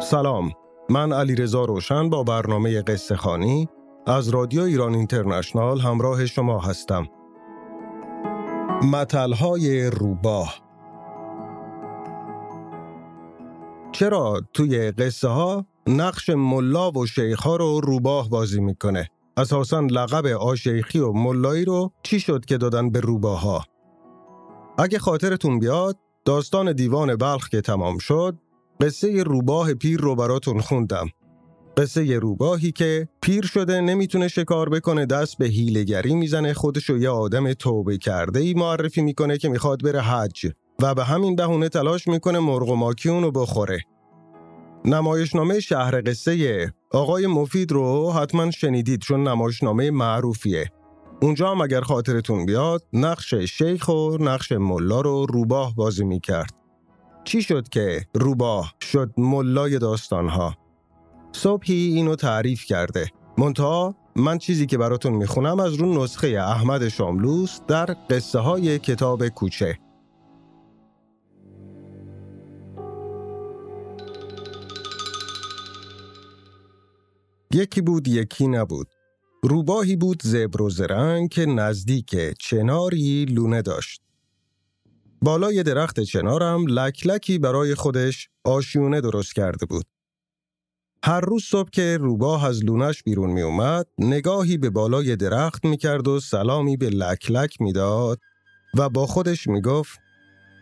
سلام من علی رزا روشن با برنامه قصه خانی از رادیو ایران اینترنشنال همراه شما هستم متلهای روباه چرا توی قصه ها نقش ملا و شیخ ها رو روباه بازی می‌کنه؟ اساسا لقب آشیخی و ملایی رو چی شد که دادن به روباه ها؟ اگه خاطرتون بیاد داستان دیوان بلخ که تمام شد قصه روباه پیر رو براتون خوندم. قصه روباهی که پیر شده نمی‌تونه شکار بکنه دست به هیلگری می‌زنه خودشو یه آدم توبه کرده ای معرفی می‌کنه که می‌خواد بره حج و به همین بهونه تلاش می‌کنه مرغ و ماکی اونو بخوره. نمایشنامه شهر قصه آقای مفید رو حتما شنیدید چون نمایشنامه معروفیه. اونجا هم اگر خاطرتون بیاد نقش شیخ و نقش ملا رو روباه بازی می‌کرد. چی شد که روباه شد ملای داستانها؟ صبحی اینو تعریف کرده. منتها من چیزی که براتون می‌خونم از رو نسخه احمد شاملوس در قصه های کتاب کوچه. یکی بود یکی نبود. روباهی بود زبر و زرنگ که نزدیک چناری لونه داشت. بالای درخت چنارم لکلکی برای خودش آشیونه درست کرده بود. هر روز صبح که روباه از لونش بیرون می اومد، نگاهی به بالای درخت می کرد و سلامی به لکلک می داد و با خودش می گفت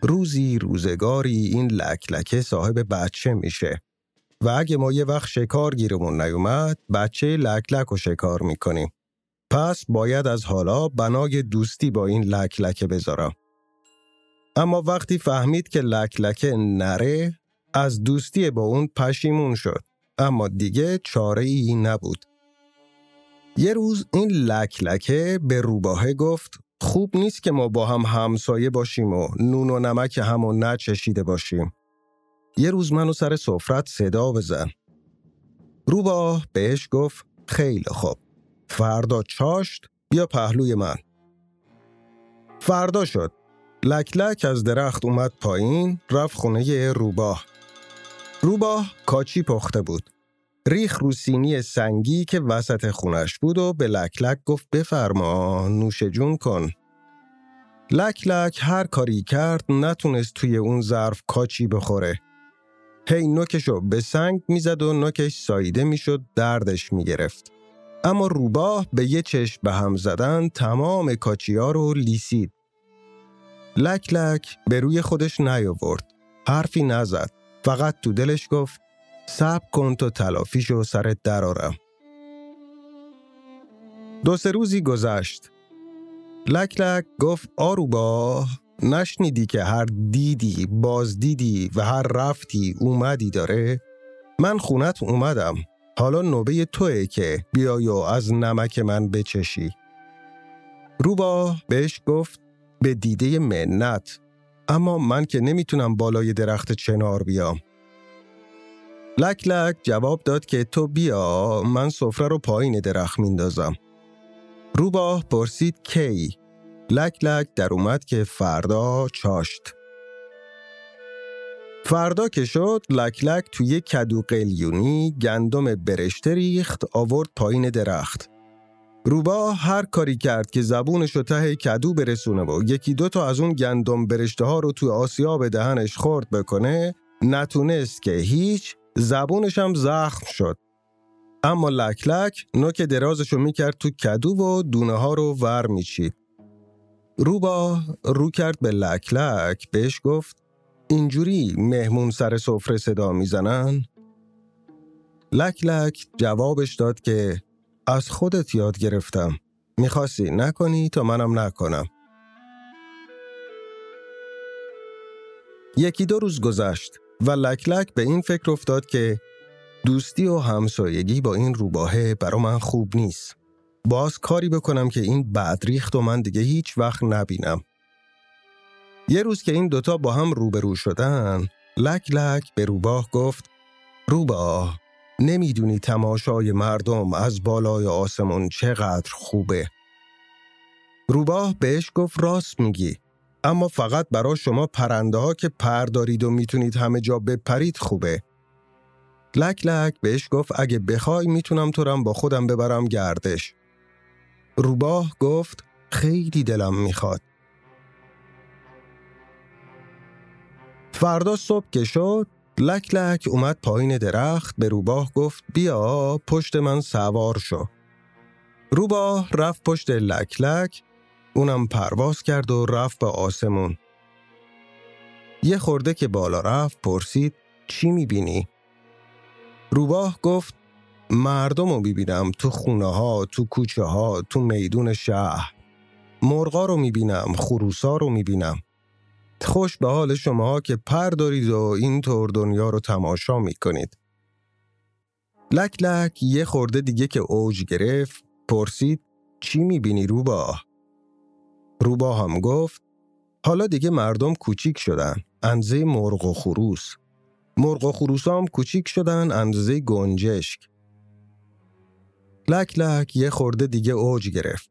روزی روزگاری این لکلکه صاحب بچه میشه و اگه ما یه وقت شکار گیرمون نیومد بچه لکلک رو شکار می‌کنیم. پس باید از حالا بنای دوستی با این لکلکه بذارم. اما وقتی فهمید که لکلکه نره از دوستی با اون پشیمون شد اما دیگه چاره ای نبود. یه روز این لکلکه به روباهه گفت خوب نیست که ما با هم همسایه باشیم و نون و نمک همو نچشیده باشیم. یه روز منو سر سفرت صدا بزن. روباه بهش گفت خیلی خوب. فردا چاشت بیا پهلوی من. فردا شد. لکلک از درخت اومد پایین رفت خونه روباه. روباه کاچی پخته بود. ریخ رو سینی سنگی که وسط خونش بود و به لکلک گفت بفرما نوش جون کن. لکلک هر کاری کرد نتونست توی اون ظرف کاچی بخوره. هی نوکشو به سنگ می‌زد و نوکش سایده می‌شد دردش می‌گرفت. اما روباه به یه چشم به هم زدن تمام کاچیا رو لیسید. لک لک به روی خودش نیاورد. حرفی نزد. فقط تو دلش گفت سب کن تو تلافیشو سرت درارم. دو سه روزی گذشت. لک لک گفت آروباه نشنیدی که هر دیدی بازدیدی و هر رفتی اومدی داره؟ من خونت اومدم. حالا نوبه توه که بیای و از نمک من بچشی. روبا بهش گفت به دیده منت اما من که نمی‌تونم بالای درخت چنار بیام. لک لک جواب داد که تو بیا من سفره رو پایین درخت میندازم. روباه پرسید کی؟ لک لک در اومد که فردا چاشت. فردا که شد لک لک توی کدو قلیونی گندم برشته ریخت آورد پایین درخت. روبا هر کاری کرد که زبونش رو ته کدو برسونه و یکی دو تا از اون گندم برشته ها رو توی آسیاب دهنش خورد بکنه نتونست که هیچ زبونش هم زخم شد. اما لک لک نوک درازش رو می‌کرد تو کدو و دونه ها رو ور میچید. روبا رو کرد به لک لک بهش گفت اینجوری مهمون سر سفره صدا می‌زنن؟ لک لک جوابش داد که از خودت یاد گرفتم. می‌خواستی نکنی تا منم نکنم. یکی دو روز گذشت و لک لک به این فکر افتاد که دوستی و همسایگی با این روباهه برا من خوب نیست. باز کاری بکنم که این بدریخت و من دیگه هیچ وقت نبینم. یه روز که این دوتا با هم روبرو شدن لک لک به روباه گفت روباه نمی‌دونی تماشای مردم از بالای آسمون چقدر خوبه. روباه بهش گفت راست میگی اما فقط برای شما پرنده ها که پر دارید و می‌تونید همه جا بپرید خوبه. لک لک بهش گفت اگه بخوای می‌تونم تو با خودم ببرم گردش. روباه گفت خیلی دلم می‌خواد. فردا صبح که شد لک لک اومد پایین درخت به روباه گفت بیا پشت من سوار شو. روباه رفت پشت لک لک اونم پرواز کرد و رفت به آسمون. یه خورده که بالا رفت پرسید چی می‌بینی؟ روباه گفت مردم رو می‌بینم تو خونه ها، تو کوچه ها، تو میدون شهر. مرغا رو می‌بینم، خروسا رو می‌بینم. خوش به حال شما که پر دارید و اینطور دنیا رو تماشا می‌کنید. لک لک یه خورده دیگه که اوج گرفت پرسید چی می‌بینی روباه؟ روباه هم گفت حالا دیگه مردم کوچیک شدن انزه مرغ و خروس مرغ و خروس هم کوچیک شدن اندازه گنجشک لک لک یه خورده دیگه اوج گرفت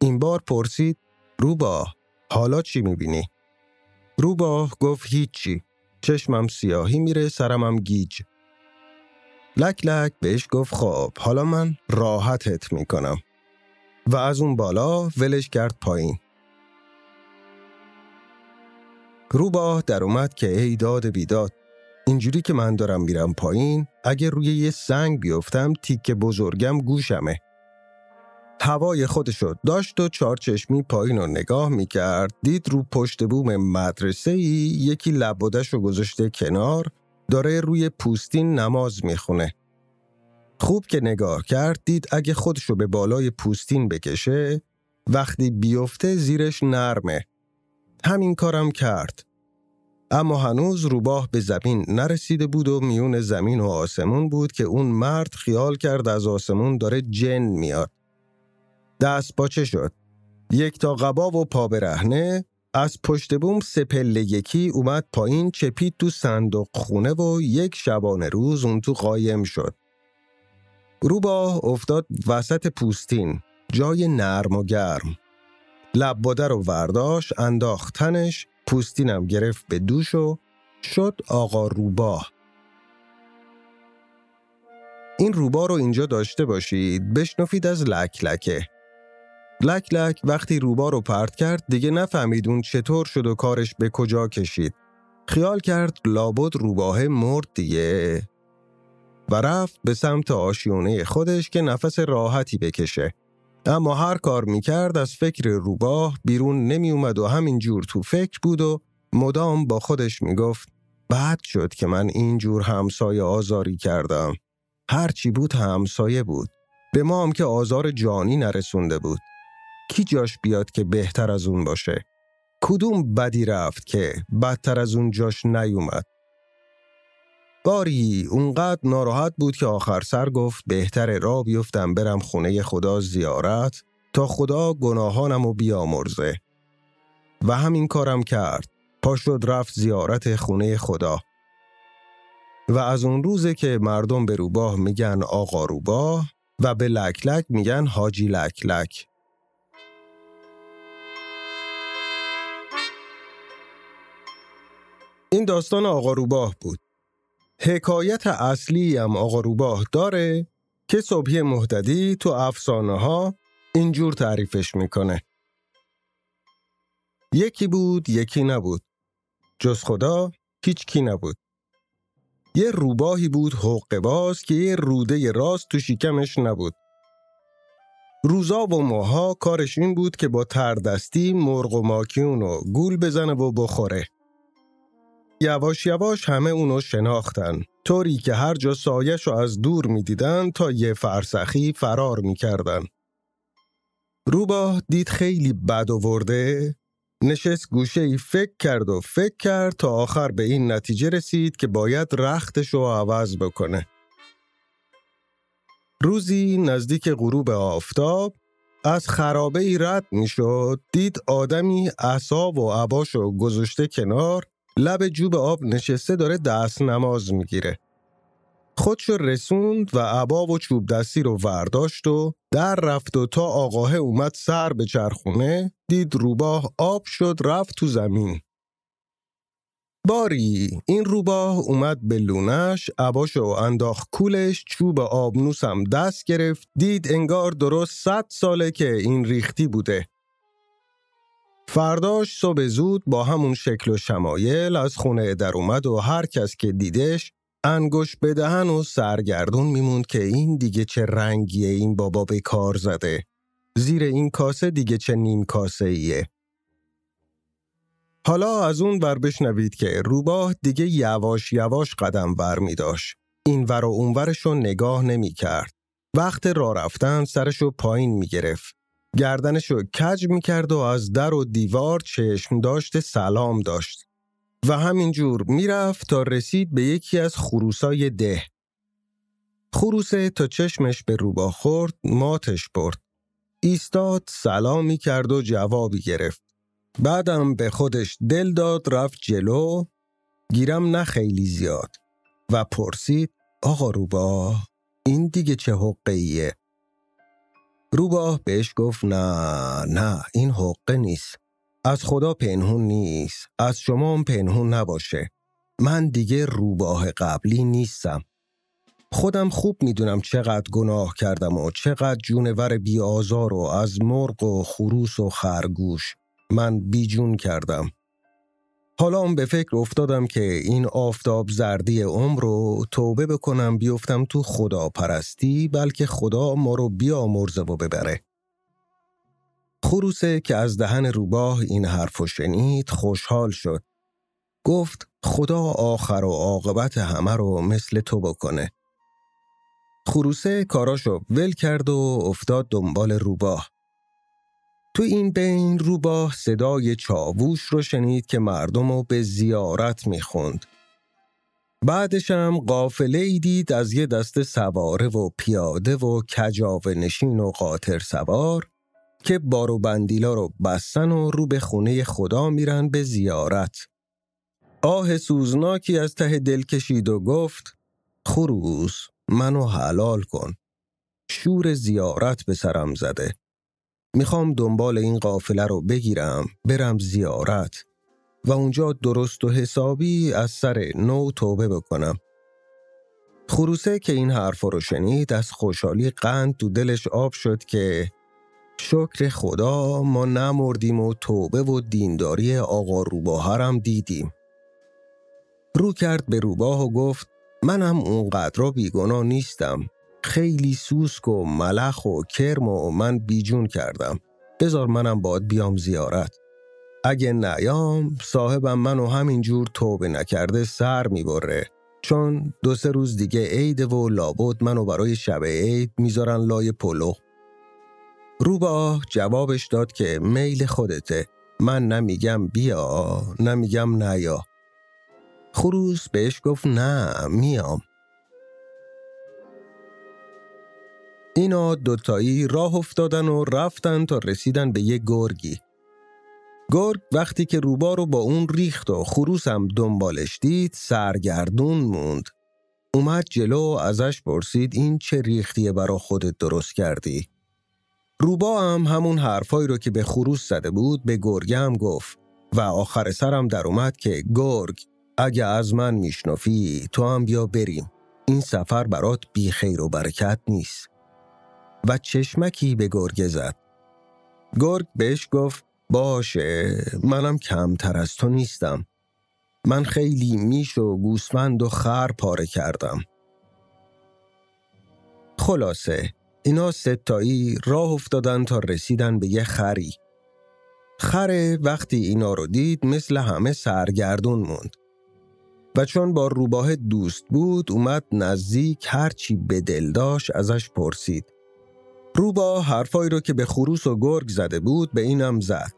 این بار پرسید روباه حالا چی می‌بینی؟ روباه گفت هیچی. چشمم سیاهی میره سرمم گیج. لک لک بهش گفت خب حالا من راحتت می‌کنم. و از اون بالا ولش کرد پایین. روباه در اومد که ای داد بیداد اینجوری که من دارم میرم پایین اگه روی یه سنگ بیفتم تیک بزرگم گوشمه. هوای خودشو داشت و چارچشمی پایین رو نگاه می‌کرد. دید رو پشت بوم مدرسه ای یکی لبودش رو گذاشته کنار داره روی پوستین نماز می‌خونه. خوب که نگاه کرد دید اگه خودشو به بالای پوستین بکشه وقتی بیفته زیرش نرمه. همین کارم کرد. اما هنوز روباه به زمین نرسیده بود و میون زمین و آسمون بود که اون مرد خیال کرد از آسمون داره جن میاد. دست باچه شد. یک تا قبا و پا برهنه از پشت بوم سپل یکی اومد پایین چپید تو صندوق خونه و یک شبانه روز اون تو قایم شد. روباه افتاد وسط پوستین جای نرم و گرم. لباده رو ورداش انداختنش پوستینم گرفت به دوش و شد آقا روباه این روبا رو اینجا داشته باشید بشنفید از لک لکه لک لک وقتی روبا رو پرت کرد دیگه نفهمید اون چطور شد و کارش به کجا کشید خیال کرد لابد روباه مرد دیگه و رفت به سمت آشیونه خودش که نفس راحتی بکشه اما هر کار می‌کرد از فکر روباه بیرون نمی اومد و همینجور تو فکر بود و مدام با خودش می‌گفت بعد شد که من اینجور همسایه آزاری کردم. هرچی بود همسایه بود. به ما هم که آزار جانی نرسونده بود. کی جاش بیاد که بهتر از اون باشه؟ کدوم بدی رفت که بدتر از اون جاش نیومد؟ باری اونقدر ناراحت بود که آخر سر گفت بهتر را بیفتم برم خونه خدا زیارت تا خدا گناهانم و بیامرزه و همین کارم کرد پا شد رفت زیارت خونه خدا و از اون روزه که مردم به روباه میگن آقا روباه و به لک لک میگن حاجی لک لک این داستان آقا روباه بود حکایت اصلی هم آقا روباه داره که صبحی مهددی تو افسانه ها اینجور تعریفش می‌کنه. یکی بود یکی نبود. جز خدا هیچ کی نبود. یه روباهی بود حق باز که یه روده راست تو شکمش نبود. روزا و ماها کارش این بود که با تردستی مرغ و ماکیون و گول بزنه و بخوره. یواش یواش همه اونو شناختن طوری که هر جا سایش رو از دور می‌دیدن تا یه فرسخی فرار می‌کردن. روباه دید خیلی بد ورده نشست گوشه ای فکر کرد و فکر کرد تا آخر به این نتیجه رسید که باید رختش رو عوض بکنه. روزی نزدیک غروب آفتاب از خرابه ای رد می شد دید آدمی اصاب و عباش و گذاشته کنار لب جوب آب نشسته داره دست نماز می‌گیره. خودشو رسوند و عبا و چوب دستی رو ورداشت و در رفت و تا آقاه اومد سر به چرخونه دید روباه آب شد رفت تو زمین. باری این روباه اومد به لونش عباشو انداخت کولش چوب آبنوسم دست گرفت دید انگار درست صد ساله که این ریختی بوده فرداش صبح زود با همون شکل و شمایل از خونه در اومد و هر کس که دیدش انگوش بدهن و سرگردون میموند که این دیگه چه رنگیه این بابا به کار زده زیر این کاسه دیگه چه نیم کاسه ایه حالا از اون ور بشنوید که روباه دیگه یواش یواش قدم ور می داشت. این ور و اون ورشو نگاه نمی کرد. وقت را رفتن سرشو پایین می گرفت. گردنشو کج می کرد و از در و دیوار چشم داشت سلام داشت. و همینجور می‌رفت تا رسید به یکی از خروسای ده. خروسه تا چشمش به روباه خورد ماتش برد. ایستاد سلامی کرد و جوابی گرفت. بعدم به خودش دل داد رفت جلو گیرم نه خیلی زیاد و پرسید آقا روباه این دیگه چه حقه ایه؟ روباه بهش گفت نه نه این حقه نیست. از خدا پنهون نیست. از شما هم پنهون نباشه. من دیگه روباه قبلی نیستم. خودم خوب می‌دونم چقدر گناه کردم و چقدر جونور بی آزار و از مرغ و خروس و خرگوش من بیجون کردم. حالا هم به فکر افتادم که این آفتاب زردی عمر رو توبه بکنم بیفتم تو خدا پرستی بلکه خدا ما رو بیامرزه و ببره. خروسه که از دهن روباه این حرف و شنید خوشحال شد. گفت خدا آخر و عاقبت همه رو مثل تو بکنه. خروسه کاراشو ول کرد و افتاد دنبال روباه. تو این بین روباه صدای چاووش رو شنید که مردم رو به زیارت می‌خوند. بعدش هم قافله ای دید از یه دست سواره و پیاده و کجاوه نشین و قاطر سوار که بارو بندیلا رو بستن و رو به خونه خدا میرن به زیارت. آه سوزناکی از ته دل کشید و گفت خروس منو حلال کن. شور زیارت به سرم زده. می‌خوام دنبال این قافله رو بگیرم برم زیارت و اونجا درست و حسابی از سر نو توبه بکنم. خروسه که این حرف رو شنید از خوشحالی قند تو دلش آب شد که شکر خدا ما نمردیم و توبه و دینداری آقا روباهرم دیدیم. رو کرد به روباه و گفت منم اونقدر بیگناه نیستم خیلی سوسک و ملخ و کرم و من بیجون کردم. بذار منم باید بیام زیارت. اگه نیام صاحبم منو همینجور توبه نکرده سر می‌بره. چون دو سه روز دیگه عیده و لابد منو برای شب عید می‌ذارن لای پلو. روبا جوابش داد که میل خودته. من نمیگم بیا نمیگم نیا. خروس بهش گفت نه میام. اینا دوتایی راه افتادن و رفتن تا رسیدن به یه گرگی. گرگ وقتی که روبا رو با اون ریخت و خروسم دنبالش دید سرگردون موند. اومد جلو و ازش پرسید این چه ریختیه برا خودت درست کردی؟ روبا هم همون حرفایی رو که به خروس زده بود به گرگ هم گفت و آخر سرم در اومد که گرگ اگه از من میشنفی تو هم بیا بریم این سفر برات بی خیر و برکت نیست و چشمکی به گرگ زد. گرگ بهش گفت باشه منم کمتر از تو نیستم. من خیلی میش و گوسفند و خر پاره کردم. خلاصه اینا ستایی راه افتادن تا رسیدن به یه خری. خره وقتی اینا رو دید مثل همه سرگردون موند. و چون با روباه دوست بود اومد نزدیک هرچی به دل داشت ازش پرسید. روبا حرفایی رو که به خروس و گرگ زده بود به اینم زد.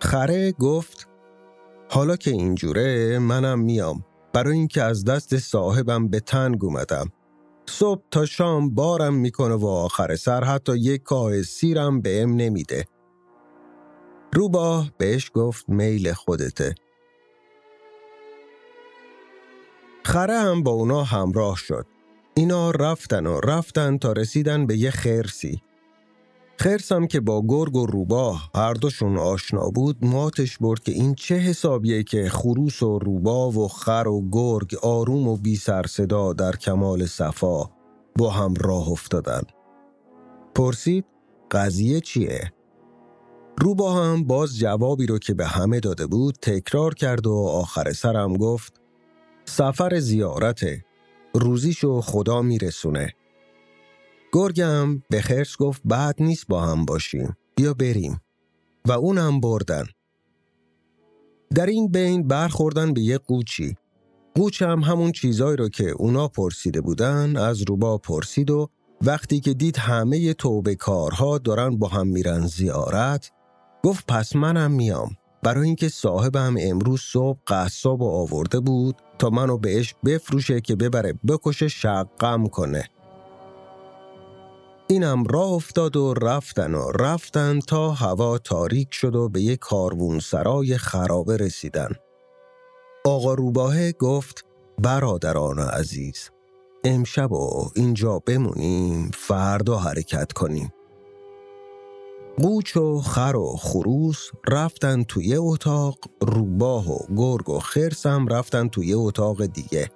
خره گفت حالا که اینجوره منم میام برای اینکه از دست صاحبم به تنگ اومدم. صبح تا شام بارم می‌کنه و آخر سر حتی یک کاه سیرم به ام نمیده. روبا بهش گفت میل خودته. خره هم با اونا همراه شد. اینا رفتن و رفتن تا رسیدن به یه خرسی. خرسم که با گرگ و روباه هر دوشون آشنا بود ماتش برد که این چه حسابیه که خروس و روباه و خر و گرگ آروم و بی سر صدا در کمال صفا با هم راه افتادن پرسید قضیه چیه؟ روبا هم باز جوابی رو که به همه داده بود تکرار کرد و آخر سرم گفت سفر زیارته روزیشو خدا میرسونه. گرگم به خرس گفت بعد نیست با هم باشیم بیا بریم. و اونم بردن. در این بین برخوردن به یه قوچی. قوچ هم همون چیزایی رو که اونا پرسیده بودن از روبا پرسید و وقتی که دید همه توبه کارها دارن با هم میرن زیارت گفت پس منم میام. برای اینکه صاحبم امروز صبح قصاب و آورده بود تا منو بهش بفروشه که ببره بکشه شقم کنه اینم راه افتاد و رفتن و رفتن تا هوا تاریک شد و به یک کاروون سرای خرابه رسیدن. آقا روباه گفت برادران عزیز امشب و اینجا بمونیم فردا حرکت کنیم. قوچ و خر و خروس رفتن توی اتاق روباه و گرگ و خرسم رفتن توی اتاق دیگه.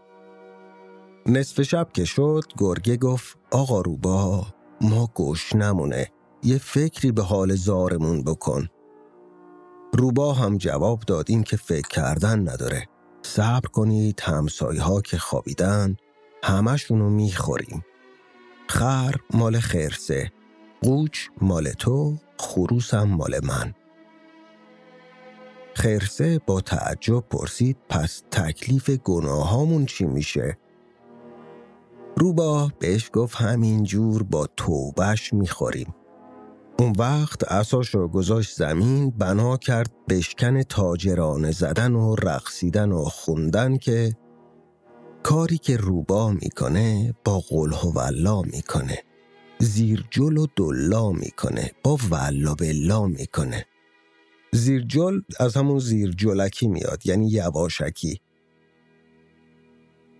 نصف شب که شد گرگه گفت آقا روباه ما گوش نمونه. یه فکری به حال زارمون بکن. روبا هم جواب داد این که فکر کردن نداره. صبر کنید همسایه ها که خوابیدن همشونو می‌خوریم. خر مال خرسه قوچ مال تو خروسم مال من خرسه با تعجب پرسید پس تکلیف گناهامون چی میشه؟ روبا بهش گفت همینجور با توبش می‌خوریم. اون وقت اساش رو گذاشت زمین بنا کرد بشکن تاجرانه زدن و رقصیدن و خوندن که کاری که روبا می‌کنه با و ولا می‌کنه زیرجل و دلا می‌کنه با ولا بلا می‌کنه. زیرجل از همون زیرجلکی میاد یعنی یواشکی.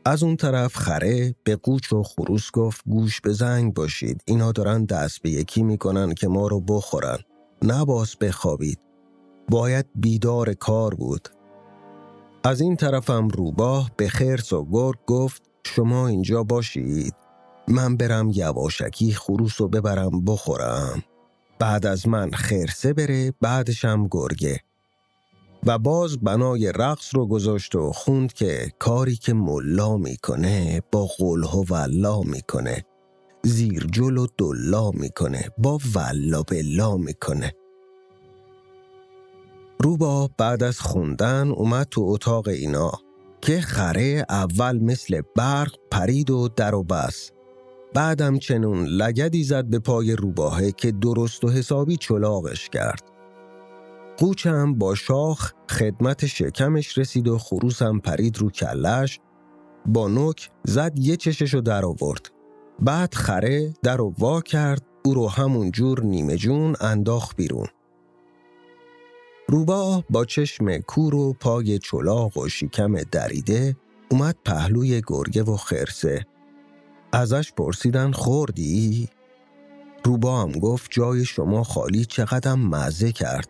از اون طرف خره به قوچ و خروس گفت گوش به زنگ باشید. اینا دارن دست به یکی می‌کنن که ما رو بخورن. نباس بخوابید. باید بیدار کار بود. از این طرفم روباه به خرس و گرگ گفت شما اینجا باشید. من برم یواشکی خروس رو ببرم بخورم. بعد از من خرسه بره بعدشم گرگه. و باز بنای رقص رو گذاشت و خوند که کاری که ملا می‌کنه با قلح و ولا می‌کنه. زیرجل و دلا می‌کنه با ولا بلا می‌کنه. روبا بعد از خوندن اومد تو اتاق اینا که خره اول مثل برق پرید و در و بس. بعدم چنون لگدی زد به پای روباهه که درست و حسابی چلاغش کرد. قوچم با شاخ خدمت شکمش رسید و خروسم پرید رو کلش با نوک زد یه چششو در آورد. بعد خره در و وا کرد او رو همون جور نیمه جون انداخ بیرون. روبا با چشم کور و پای چلاق و شکم دریده اومد پهلوی گرگه و خرسه. ازش پرسیدن خوردی؟ روبا گفت جای شما خالی چقدر مزه کرد.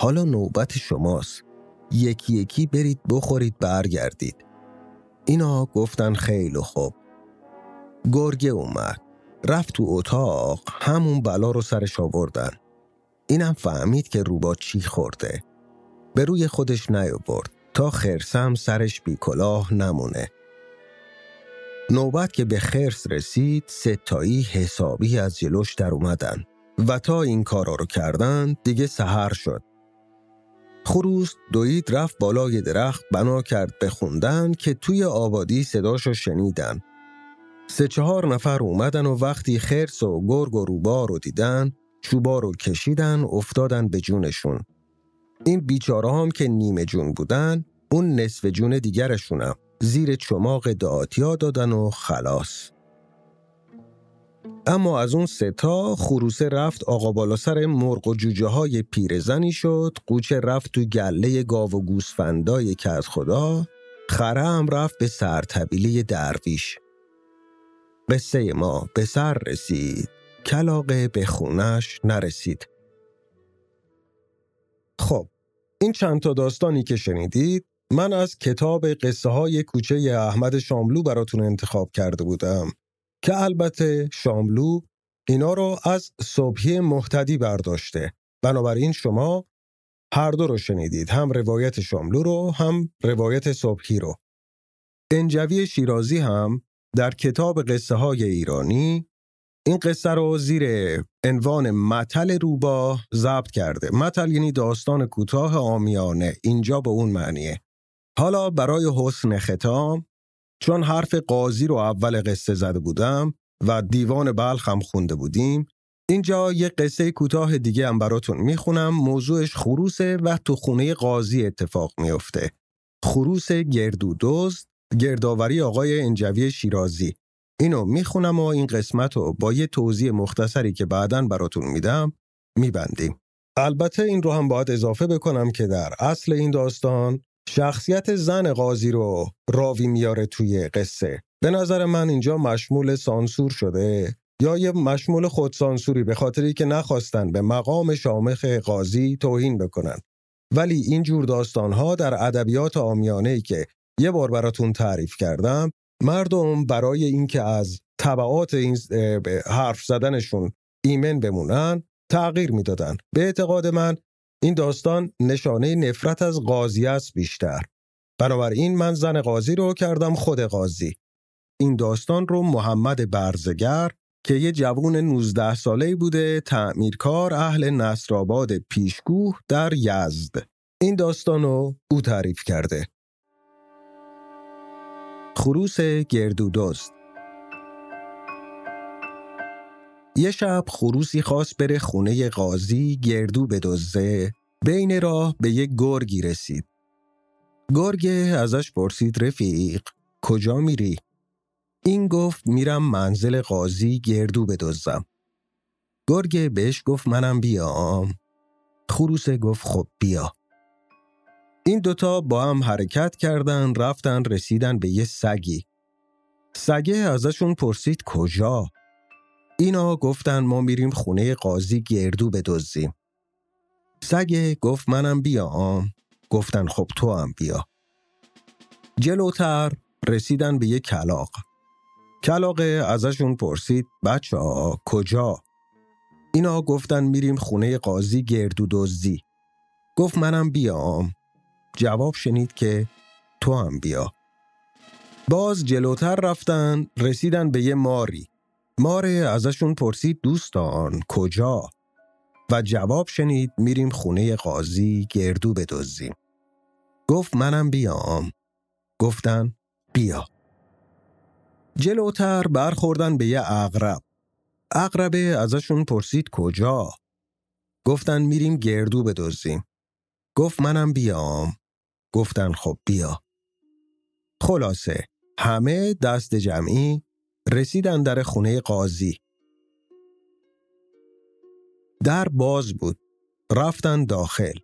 حالا نوبت شماست. یکی یکی برید بخورید برگردید. اینا گفتن خیلی خوب. گرگه اومد. رفت تو اتاق همون بلا رو سرش آوردن. اینم فهمید که روبا چی خورده. به روی خودش نیاورد. تا خرسم سرش بی کلاه نمونه. نوبت که به خرس رسید ستایی حسابی از جلوش در اومدن و تا این کارا رو کردن دیگه سهر شد خروس دوید رفت بالای درخت بنا کرد بخوندن که توی آبادی صداشو شنیدن. سه چهار نفر اومدن و وقتی خرس و گرگ و روبا رو دیدن چوبا رو کشیدن افتادن به جونشون. این بیچاره هم که نیمه جون بودن اون نصف جون دیگرشونم زیر چماق دعاتیا دادن و خلاص. اما از اون ستا خروسه رفت آقا بالا سر مرغ و جوجه های پیرزنی شد قوچه رفت تو گله گاو و گوسفندای از خدا خره هم رفت به سرطبیله درویش قصه ما به سر رسید کلاقه به خونش نرسید. خب این چند تا داستانی که شنیدید من از کتاب قصه های کوچه احمد شاملو براتون انتخاب کرده بودم که البته شاملو اینا رو از صبحی محتدی برداشته. بنابراین شما هر دو رو شنیدید هم روایت شاملو رو هم روایت صبحی رو. انجوی شیرازی هم در کتاب قصه های ایرانی این قصه رو زیر عنوان متل روبا ضبط کرده. متل یعنی داستان کوتاه آمیانه اینجا به اون معنیه. حالا برای حسن ختام چون حرف قاضی رو اول قصه زده بودم و دیوان بلخ هم خونده بودیم اینجا یه قصه کوتاه دیگه هم براتون می‌خونم. موضوعش خروسه و تو خونه قاضی اتفاق میفته. خروس گردو دزد گردآوری آقای انجوی شیرازی. اینو می‌خونم و این قسمت رو با یه توضیح مختصری که بعدا براتون میدم میبندیم. البته این رو هم باید اضافه بکنم که در اصل این داستان شخصیت زن قاضی رو راوی میاره توی قصه. به نظر من اینجا مشمول سانسور شده یا یه مشمول خودسانسوری به خاطری که نخواستن به مقام شامخ قاضی توهین بکنن. ولی این جور داستانها در ادبیات آمیانه که یه بار براتون تعریف کردم مردم برای اینکه از طبعات این حرف زدنشون ایمن بمونن تغییر می‌دادن. به اعتقاد من این داستان نشانه نفرت از قاضی است بیشتر. بنابراین من زن قاضی رو کردم خود قاضی. این داستان رو محمد برزگر که یه جوون 19 ساله بوده تعمیرکار اهل نصرآباد پیشگوه در یزد. این داستان رو او تعریف کرده. خروس گردو یه شب خروسی خواست بره خونه قاضی گردو بدزه بین راه به یک گرگی رسید. گرگ ازش پرسید رفیق کجا میری؟ این گفت میرم منزل قاضی گردو بدزم گرگ بهش گفت منم بیام. خروس گفت خب بیا. این دوتا با هم حرکت کردن رفتن رسیدن به یه سگی. سگه ازشون پرسید کجا؟ اینا گفتن ما میریم خونه قاضی گردو بدزدیم. سگه گفت منم بیام. گفتن خب تو هم بیا. جلوتر رسیدن به یه کلاق کلاقه ازشون پرسید بچه ها کجا؟ اینا گفتن میریم خونه قاضی گردو دزدی. گفت منم بیام. جواب شنید که تو هم بیا. باز جلوتر رفتن رسیدن به یه ماری. ماره ازشون پرسید دوستان کجا؟ و جواب شنید میریم خونه قاضی گردو بدزدیم. گفت منم بیام. گفتن بیا. جلوتر برخوردن به یه اغرب. اغربه ازشون پرسید کجا؟ گفتن میریم گردو بدزدیم. گفت منم بیام. گفتن خب بیا. خلاصه همه دست جمعی رسیدن در خونه قاضی. در باز بود. رفتن داخل.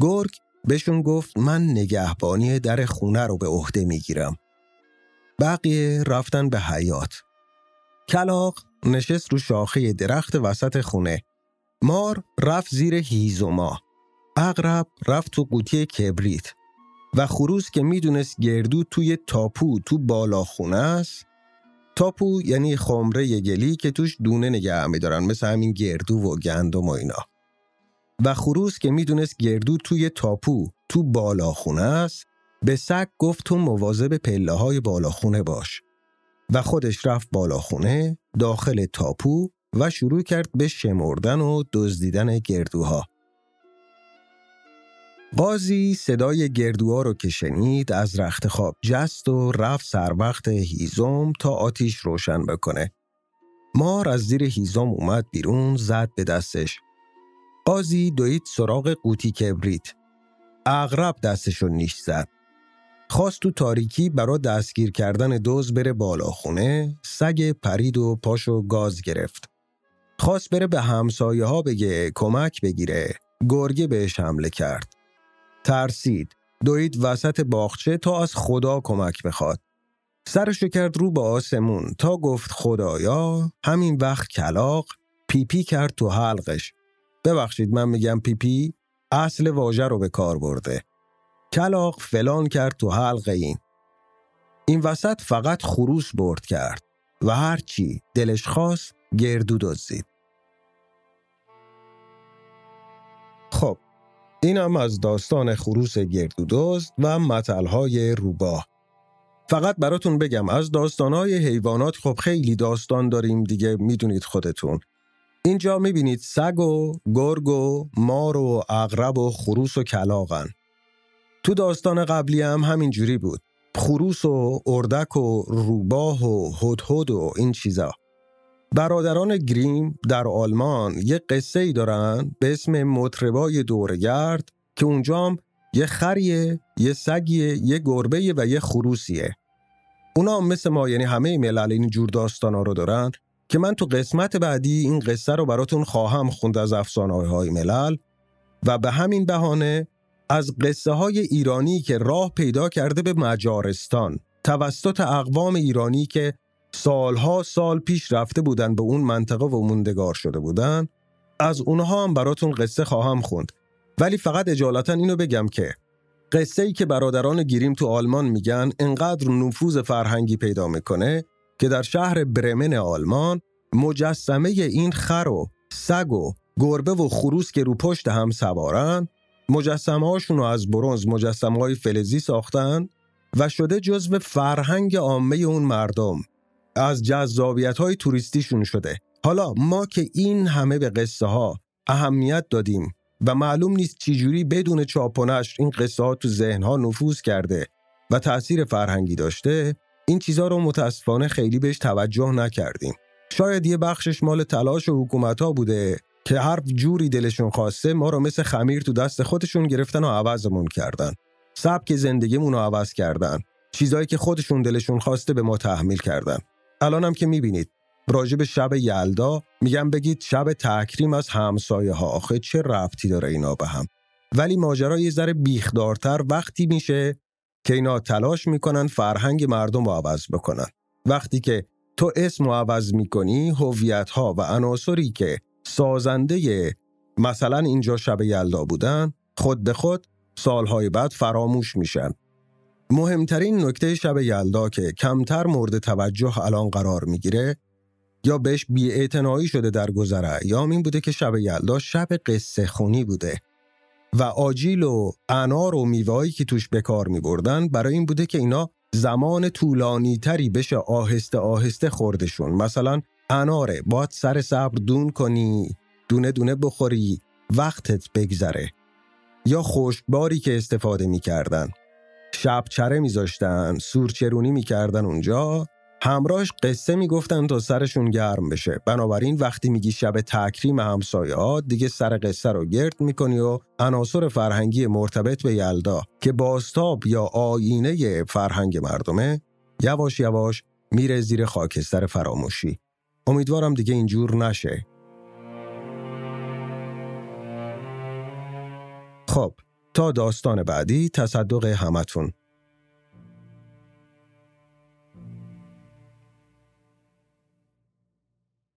گرگ بهشون گفت من نگهبانی در خونه رو به عهده می‌گیرم. بقیه رفتن به حیات. کلاق نشست رو شاخه درخت وسط خونه. مار رفت زیر هیزوما. اغرب رفت تو قوطی کبریت. و خروس که می‌دونست گردو توی تاپو تو بالا خونه است تاپو یعنی خمره گلی که توش دونه نگه میدارن مثل همین گردو و گندم و اینا. و خروس که می‌دونست گردو توی تاپو تو بالاخونه است به سگ گفت تو مواظب پله های بالاخونه باش. و خودش رفت بالاخونه داخل تاپو و شروع کرد به شمردن و دزدیدن گردوها. قاضی صدای گردوها رو که شنید از رخت خواب جست و رفت سر وقت هیزم تا آتیش روشن بکنه. مار از زیر هیزم اومد بیرون زد به دستش. قاضی دوید سراغ قوطی کبریت. اغرب دستشو نیش زد. خواست تو تاریکی برا دستگیر کردن دوز بره بالا خونه سگ پرید و پاشو گاز گرفت. خواست بره به همسایه ها بگه کمک بگیره. گرگه بهش حمله کرد. ترسید. دوید وسط باغچه تا از خدا کمک بخواد. سرشو کرد رو به آسمون تا گفت خدایا همین وقت کلاغ پی‌پی کرد تو حلقش. ببخشید من میگم پیپی اصل واژه رو به کار برده. کلاغ فلان کرد تو حلق این. این وسط فقط خروس برد کرد و هرچی دلش خواست گردو دزدید. خب اینم از داستان خروس گردو دزد و متلهای روباه فقط براتون بگم از داستانهای حیوانات خب خیلی داستان داریم دیگه می‌دونید خودتون. اینجا می‌بینید سگ و گرگ و مار و اغرب و خروس و کلاغن. تو داستان قبلی هم همین جوری بود. خروس و اردک و روباه و هدهد و این چیزا. برادران گریم در آلمان یه قصه ای دارن به اسم مطربای دورگرد که اونجا هم یه خریه، یه سگیه، یه گربه و یه خروسیه. اونا هم مثل ما یعنی همه ملل این جور داستانا رو دارن که من تو قسمت بعدی این قصه رو براتون خواهم خوند از افسانه های ملل و به همین بهانه از قصه های ایرانی که راه پیدا کرده به مجارستان توسط اقوام ایرانی که سالها سال پیش رفته بودن به اون منطقه و موندگار شده بودن. از اونها هم براتون قصه خواهم خوند. ولی فقط اجالتا اینو بگم که قصه ای که برادران گیریم تو آلمان میگن انقدر نفوذ فرهنگی پیدا می‌کنه که در شهر برمن آلمان مجسمه این خر و سگ و گربه و خروس که رو پشت هم سوارن مجسمه هاشون از برونز مجسمه های فلزی ساختن و شده جزو فرهنگ عامه اون مردم. از جذابیت های توریستیشون شده. حالا ما که این همه به قصه ها اهمیت دادیم و معلوم نیست چجوری بدون چاپونش این قصه ها تو ذهن ها نفوذ کرده و تأثیر فرهنگی داشته این چیزها رو متاسفانه خیلی بهش توجه نکردیم. شاید یه بخشش مال تلاش و حکومت ها بوده که هر جوری دلشون خواسته ما رو مثل خمیر تو دست خودشون گرفتن و عوضمون کردن. سبک زندگیمون رو عوض کردن. چیزایی که خودشون دلشون خواسته به ما تحمیل کردن. الانم که می‌بینید راجب شب یلدا میگم بگید شب تکریم از همسایه ها آخه چه ربطی داره اینا به هم؟ ولی ماجرا یه ذره بیخدارتر وقتی میشه که اینا تلاش می‌کنن فرهنگ مردم رو عوض بکنن. وقتی که تو اسم رو عوض می‌کنی هویت ها و عناصری که سازنده مثلا اینجا شب یلدا بودن خود به خود سالهای بعد فراموش میشن. مهمترین نکته شب یلدا که کمتر مورد توجه الان قرار می‌گیره یا بهش بیاعتنایی شده در گذره یا این بوده که شب یلدا شب قصه خونی بوده و آجیل و انار و میوهایی که توش به کار می بردن برای این بوده که اینا زمان طولانی تری بشه آهسته آهسته خوردشون. مثلا اناره باید سر صبر دون کنی دونه دونه بخوری وقتت بگذره. یا خشکباری که استفاده می‌کردن. شب چره میذاشتن سورچرونی می‌کردن اونجا. همراهش قصه می‌گفتن تا سرشون گرم بشه. بنابراین وقتی میگی شب تکریم همسایه ها دیگه سر قصه رو گرد می‌کنی و عناصر فرهنگی مرتبط به یلدا که باستاب یا آینه فرهنگ مردمه یواش یواش میره زیر خاکستر فراموشی. امیدوارم دیگه اینجور نشه. خب تا داستان بعدی تصدق همتون.